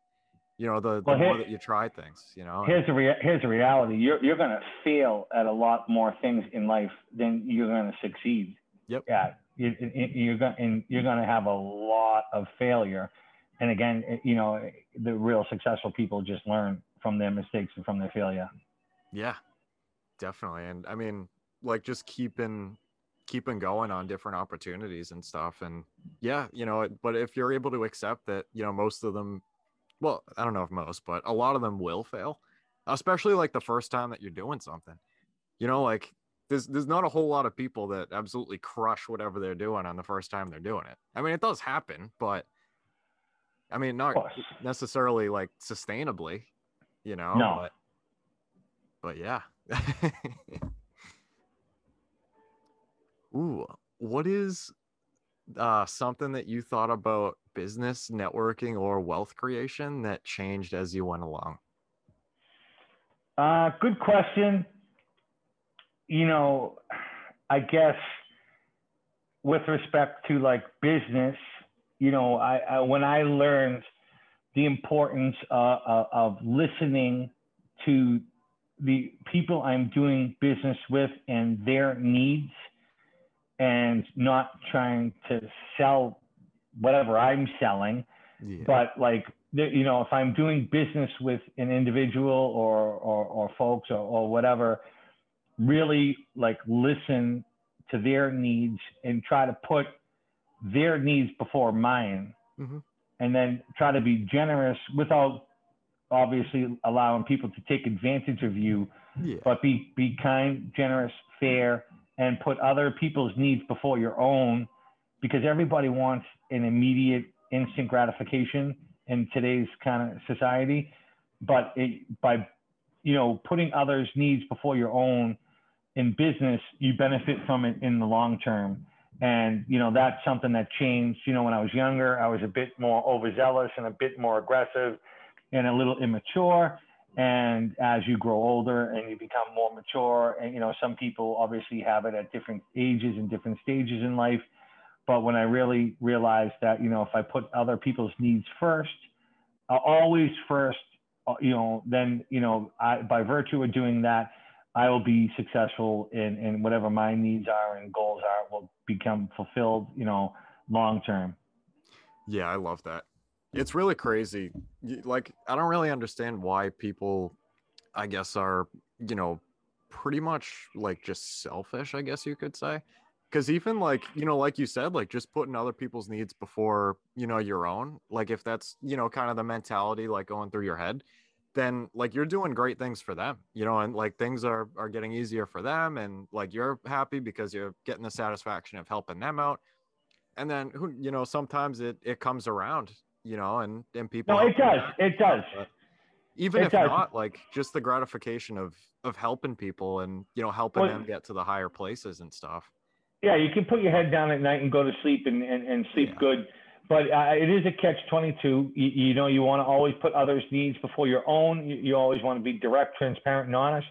You know, the, the Well, more that you try things, you know. Here's the rea- here's the reality. You're you're gonna fail at a lot more things in life than you're gonna succeed. Yep. Yeah. You, you- you're gonna and you're gonna have a lot of failure. And again, eh, you know, the real successful people just learn from their mistakes and from their failure. Yeah, definitely. And I mean, like just keeping keeping going on different opportunities and stuff. And yeah, you know, but if you're able to accept that, you know, most of them, well, I don't know if most, but a lot of them will fail, especially like the first time that you're doing something. You know, like there's there's not a whole lot of people that absolutely crush whatever they're doing on the first time they're doing it. I mean, it does happen, but I mean, not necessarily like sustainably, you know. No. But, but yeah. Ooh, what is uh something that you thought about business, networking, or wealth creation that changed as you went along? Uh, good question. You know, I guess with respect to like business, you know, I, I when I learned the importance uh, of, of listening to the people I'm doing business with and their needs, and not trying to sell whatever I'm selling, Yeah. but like you know if i'm doing business with an individual or or, or folks or, or whatever really like listen to their needs and try to put their needs before mine Mhm. and then try to be generous without obviously allowing people to take advantage of you yeah. but be be kind, generous, fair, and put other people's needs before your own, because everybody wants an immediate, instant gratification in today's kind of society. But it, by you know putting others' needs before your own in business, you benefit from it in the long term. And you know that's something that changed. You know, when I was younger, I was a bit more overzealous and a bit more aggressive, and a little immature and as you grow older and you become more mature and you know some people obviously have it at different ages and different stages in life but when i really realized that you know if i put other people's needs first uh, always first uh, you know then you know I, by virtue of doing that i will be successful in in whatever my needs are and goals are will become fulfilled you know long term Yeah, I love that. It's really crazy. Like, I don't really understand why people, I guess, are, you know, pretty much like just selfish, I guess you could say. Because even like, you know, like you said, like just putting other people's needs before, you know, your own, like if that's, you know, kind of the mentality like going through your head, then like you're doing great things for them, you know, and like things are are getting easier for them and like you're happy because you're getting the satisfaction of helping them out and then who you know sometimes it it comes around you know and and people no it does it does But even It if does. not like just the gratification of of helping people and you know helping Well- them get to the higher places and stuff yeah, you can put your head down at night and go to sleep and, and, and sleep Yeah. good. But uh, it is a catch 22. You, you know, you want to always put others' needs before your own. You, you always want to be direct, transparent, and honest.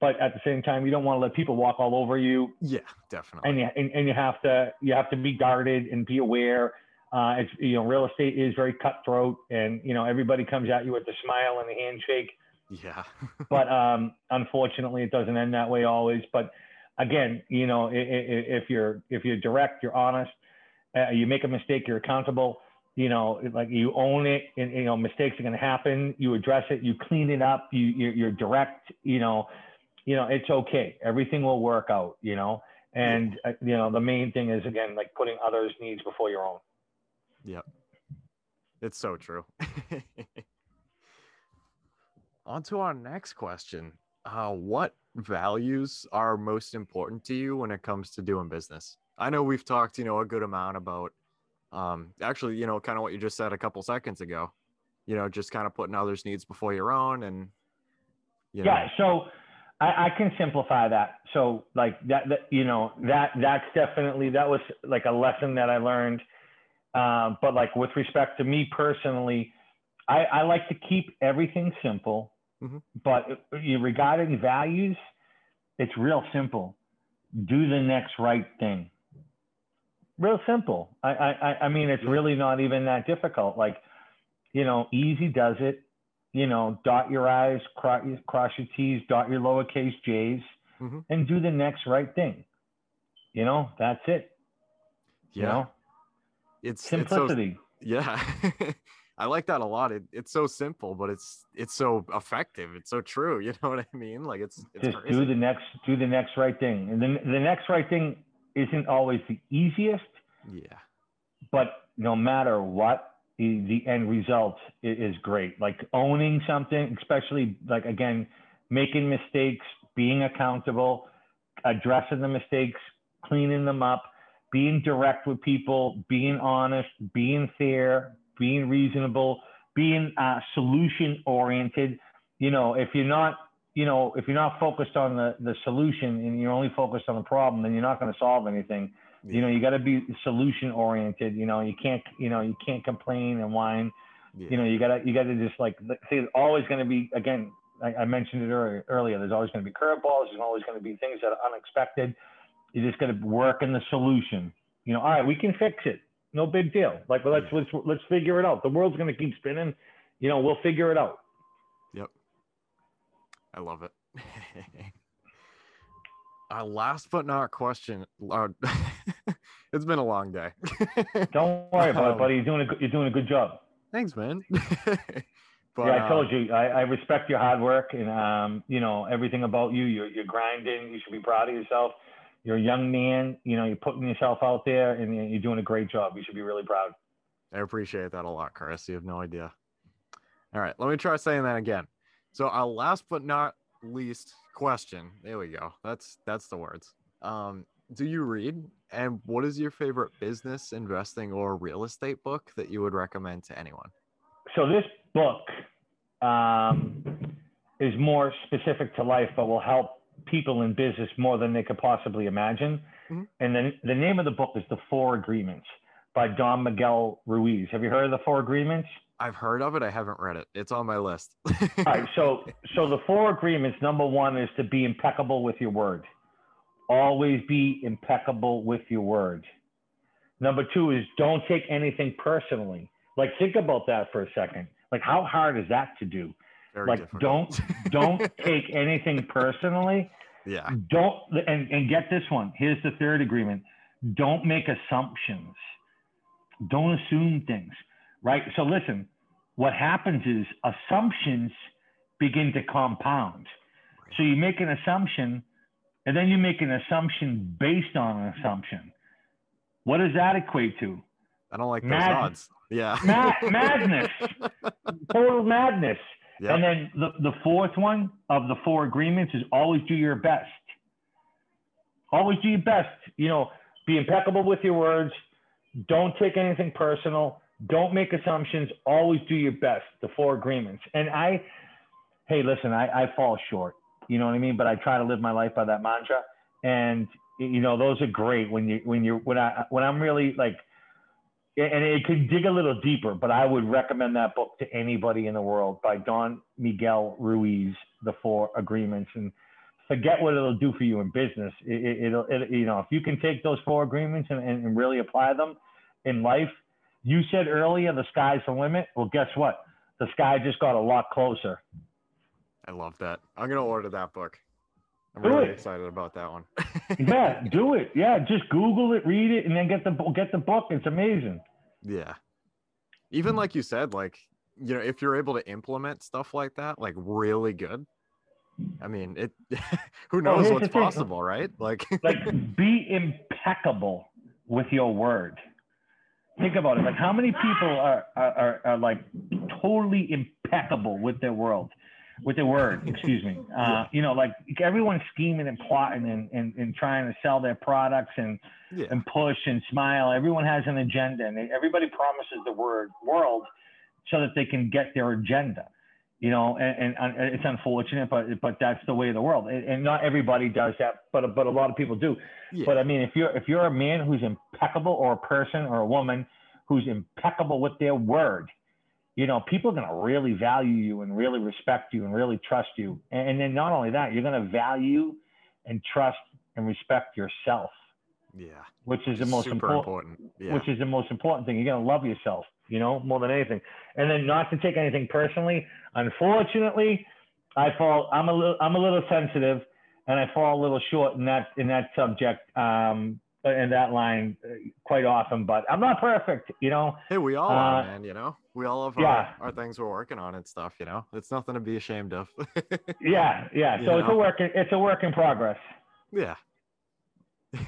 But at the same time, you don't want to let people walk all over you. yeah definitely And you, and, and you have to you have to be guarded and be aware. Uh, it's you know, real estate is very cutthroat, and you know everybody comes at you with a smile and a handshake yeah but um, unfortunately, it doesn't end that way always. But again, you know, if you're if you're direct, you're honest, Uh, you make a mistake, you're accountable. You know, like you own it, and you know mistakes are going to happen. You address it, you clean it up. You you're, you're direct. You know, you know it's okay. Everything will work out. You know, and uh, you know the main thing is again like putting others' needs before your own. Yep, it's so true. On to our next question. Uh, what values are most important to you when it comes to doing business? I know we've talked, you know, a good amount about um actually, you know, kind of what you just said a couple seconds ago. You know, just kind of putting others' needs before your own and you know. Yeah, so I, I can simplify that. So like that, that you know, that that's definitely that was like a lesson that I learned. Um, but like with respect to me personally, I, I like to keep everything simple Mm-hmm. But regarding values, it's real simple. Do the next right thing. Real simple. I, I, I mean, it's really not even that difficult. Like, you know, easy does it. You know, dot your I's, cross, cross your T's, dot your lowercase J's, mm-hmm. and do the next right thing. You know, that's it. Yeah. You know? It's simplicity. It's so, yeah. I like that a lot. It, it's so simple, but it's it's so effective. It's so true. You know what I mean? Like it's, it's just crazy. do the next do the next right thing, and then the next right thing isn't always the easiest. Yeah. But no matter what, the, the end result is great. Like owning something, especially like again, making mistakes, being accountable, addressing the mistakes, cleaning them up, being direct with people, being honest, being fair, being reasonable, being uh, solution oriented. You know, if you're not, you know, if you're not focused on the, the solution and you're only focused on the problem, then you're not going to solve anything. Yeah. You know, you got to be solution oriented. You know, you can't, you know, you can't complain and whine. Yeah. You know, you gotta, you gotta just like see. It's always going to be again. I, I mentioned it earlier. Earlier, there's always going to be curveballs. There's always going to be things that are unexpected. You just got to work in the solution. You know, all right, we can fix it no big deal. Like, well, let's let's let's figure it out. The world's gonna keep spinning. You know, we'll figure it out. Yep. I love it. uh, last but not question. Uh, it's been a long day. Don't worry about um, it, buddy. You're doing a you're doing a good job. Thanks, man. but, yeah, I told uh, you, I, I, respect your hard work and um, you know everything about you. You're you're grinding. You should be proud of yourself you're a young man, you know, you're putting yourself out there and you're doing a great job. You should be really proud. I appreciate that a lot, Chris. You have no idea. All right, let me try saying that again. So our last but not least question. There we go. That's that's the words. Um, do you read? And what is your favorite business, investing, or real estate book that you would recommend to anyone? So this book um, is more specific to life, but will help people in business more than they could possibly imagine. Mm-hmm. And then the name of the book is The Four Agreements by Don Miguel Ruiz. Have you heard of The Four Agreements? I've heard of it. I haven't read it. It's on my list. All right. So, so the four agreements. Number one is to be impeccable with your word. Always be impeccable with your word. Number two is don't take anything personally. Like think about that for a second. Like how hard is that to do? Very like don't don't take anything personally. Yeah. Don't and, and get this one. Here's the third agreement. Don't make assumptions. Don't assume things. Right? So listen, what happens is assumptions begin to compound. So you make an assumption and then you make an assumption based on an assumption. What does that equate to? I don't like those odds. Yeah. Mad- madness. Total madness. Yep. And then the, the fourth one of the four agreements is always do your best. Always do your best. You know, be impeccable with your words. Don't take anything personal. Don't make assumptions. Always do your best. The four agreements. And I, hey, listen, I, I fall short. You know what I mean? But I try to live my life by that mantra. And you know, those are great when you when you're when I when I'm really like and it could dig a little deeper, but I would recommend that book to anybody in the world by Don Miguel Ruiz, The Four Agreements, and forget what it'll do for you in business. It, will it, you know, if you can take those four agreements and, and really apply them in life, you said earlier the sky's the limit. Well, guess what? The sky just got a lot closer. I love that. I'm gonna order that book. I'm Do really it. excited about that one. yeah, do it. Yeah, just Google it, read it, and then get the get the book. It's amazing. Yeah. Even mm-hmm. like you said, like, you know, if you're able to implement stuff like that, like really good, I mean, it who oh, knows here's what's possible, right? Like, Like, be impeccable with your word. Think about it. Like, how many people are are, are, are like totally impeccable with their world, with their word? Excuse me. Uh, you know, like everyone's scheming and plotting and, and, and trying to sell their products and yeah, and push and smile. Everyone has an agenda, and they, everybody promises the word world so that they can get their agenda. You know, and, and, and it's unfortunate, but but that's the way of the world. And, and not everybody does that, but but a lot of people do. yeah, But I mean, if you're if you're a man who's impeccable, or a person or a woman who's impeccable with their word, you know, people are gonna really value you and really respect you and really trust you. And, and then not only that, you're gonna value and trust and respect yourself, yeah. which is the most Super important important. Yeah. which is the most important thing. You're gonna love yourself, you know, more than anything. And then not to take anything personally. Unfortunately, I fall. I'm a little. I'm a little sensitive, and I fall a little short in that in that subject. Um, in that line uh, quite often, but I'm not perfect, you know. hey, we all are, uh, man. You know, we all have yeah. our, our things we're working on and stuff. You know, it's nothing to be ashamed of. Yeah, yeah. So You it's a work. It's a work in progress. yeah.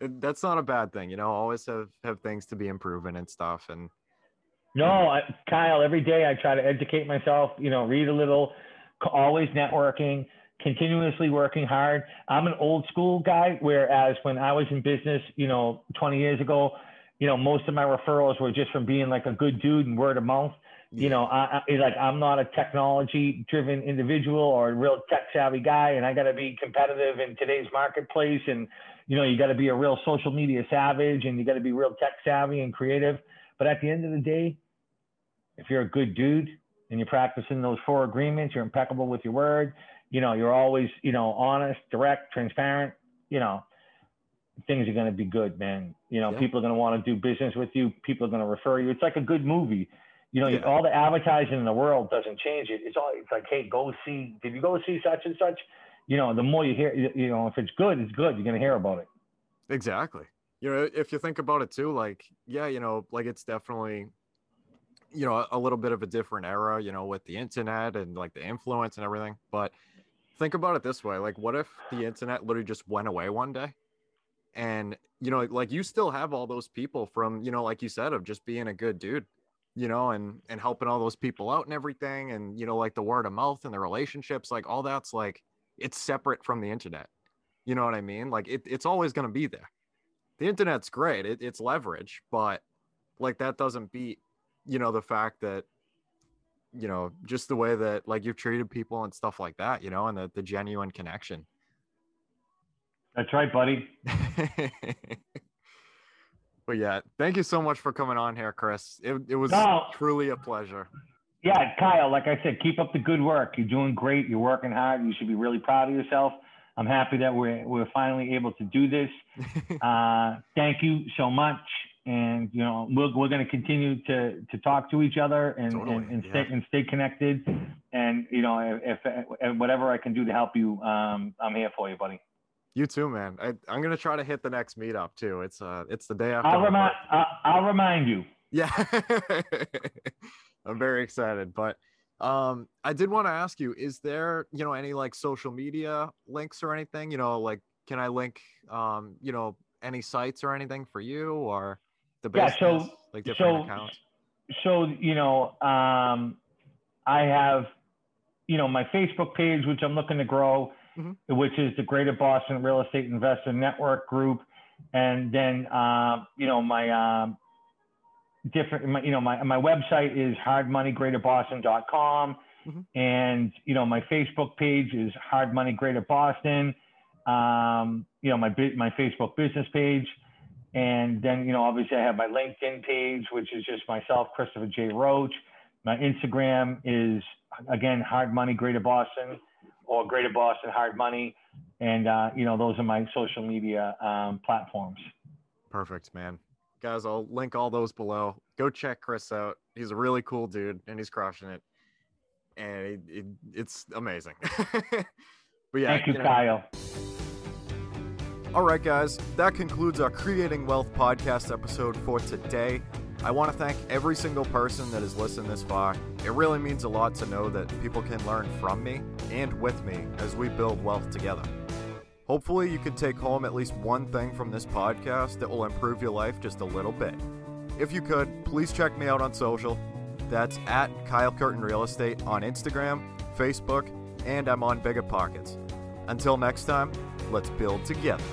That's not a bad thing, you know. Always have have things to be improving and stuff, and No, I, Kyle, every day I try to educate myself, you know, read a little, always networking, continuously working hard. I'm an old school guy, whereas when I was in business, you know, 20 years ago, you know, most of my referrals were just from being like a good dude and word of mouth. You know, I, I like I'm not a technology driven individual or a real tech savvy guy, and I got to be competitive in today's marketplace. And you know, you got to be a real social media savage, and you got to be real tech savvy and creative. But at the end of the day, if you're a good dude and you're practicing those four agreements, you're impeccable with your word, you know, you're always, you know, honest, direct, transparent, you know, things are going to be good, man. You know, Yeah. people are going to want to do business with you. People are going to refer you. It's like a good movie. You know, Yeah. all the advertising in the world doesn't change it. It's all, it's like, hey, go see, did you go see such and such? You know, the more you hear, you- you know, if it's good, it's good. You're going to hear about it. exactly. You know, if you think about it too, like, yeah, you know, like it's definitely, you know, a, little bit of a different era, you know, with the internet and like the influence and everything. But think about it this way: like, what if the internet literally just went away one day? And you know, like you still have all those people from, you know, like you said, of just being a good dude, you know, and and helping all those people out and everything, and you know, like the word of mouth and the relationships, like all that's like it's separate from the internet. You know what I mean? Like it, it's always going to be there. The internet's great. It, it's leverage, but like that doesn't beat, you know, the fact that, you know, just the way that like you've treated people and stuff like that, you know, and the, the genuine connection. That's right, buddy. but yeah, thank you so much for coming on here, Chris. It, it was No. truly a pleasure. Yeah, Kyle, like I said, keep up the good work. You're doing great. You're working hard. You should be really proud of yourself. I'm happy that we're, we're finally able to do this. Uh, thank you so much. And, you know, we're, we're going to continue to, to talk to each other and, Totally, and, and, yeah. stay, and stay connected. And, you know, if, if whatever I can do to help you, um, I'm here for you, buddy. you too, man. I, I'm gonna try to hit the next meetup too. It's uh, it's the day after. I'll remind. I'll, I'll remind you. Yeah. I'm very excited. But um I did want to ask you, is there, you know, any like social media links or anything? You know, like can I link um, you know, any sites or anything for you or the Yeah, business, so- like different so- accounts? so you know um, i have you know my facebook page which i'm looking to grow Mhm. which is the greater boston real estate investor network group and then um, you know my um, different my, you know my, my website is hardmoneygreaterboston.com Mhm. and you know my facebook page is hard money greater boston um, you know my my facebook business page and then, you know, obviously I have my LinkedIn page, which is just myself, Christopher J. Roche. My Instagram is, again, Hard Money Greater Boston or Greater Boston Hard Money. And, uh, you know, those are my social media um, platforms. Perfect, man. Guys, I'll link all those below. Go check Chris out. He's a really cool dude and he's crushing it. And it, it, it's amazing. But yeah, Thank you, you know, Kyle. All right, guys, that concludes our Creating Wealth podcast episode for today. I want to thank every single person that has listened this far. It really means a lot to know that people can learn from me and with me as we build wealth together. Hopefully, you can take home at least one thing from this podcast that will improve your life just a little bit. If you could, please check me out on social. That's at Kyle Curtin Real Estate on Instagram, Facebook, and I'm on Bigger Pockets. Until next time, let's build together.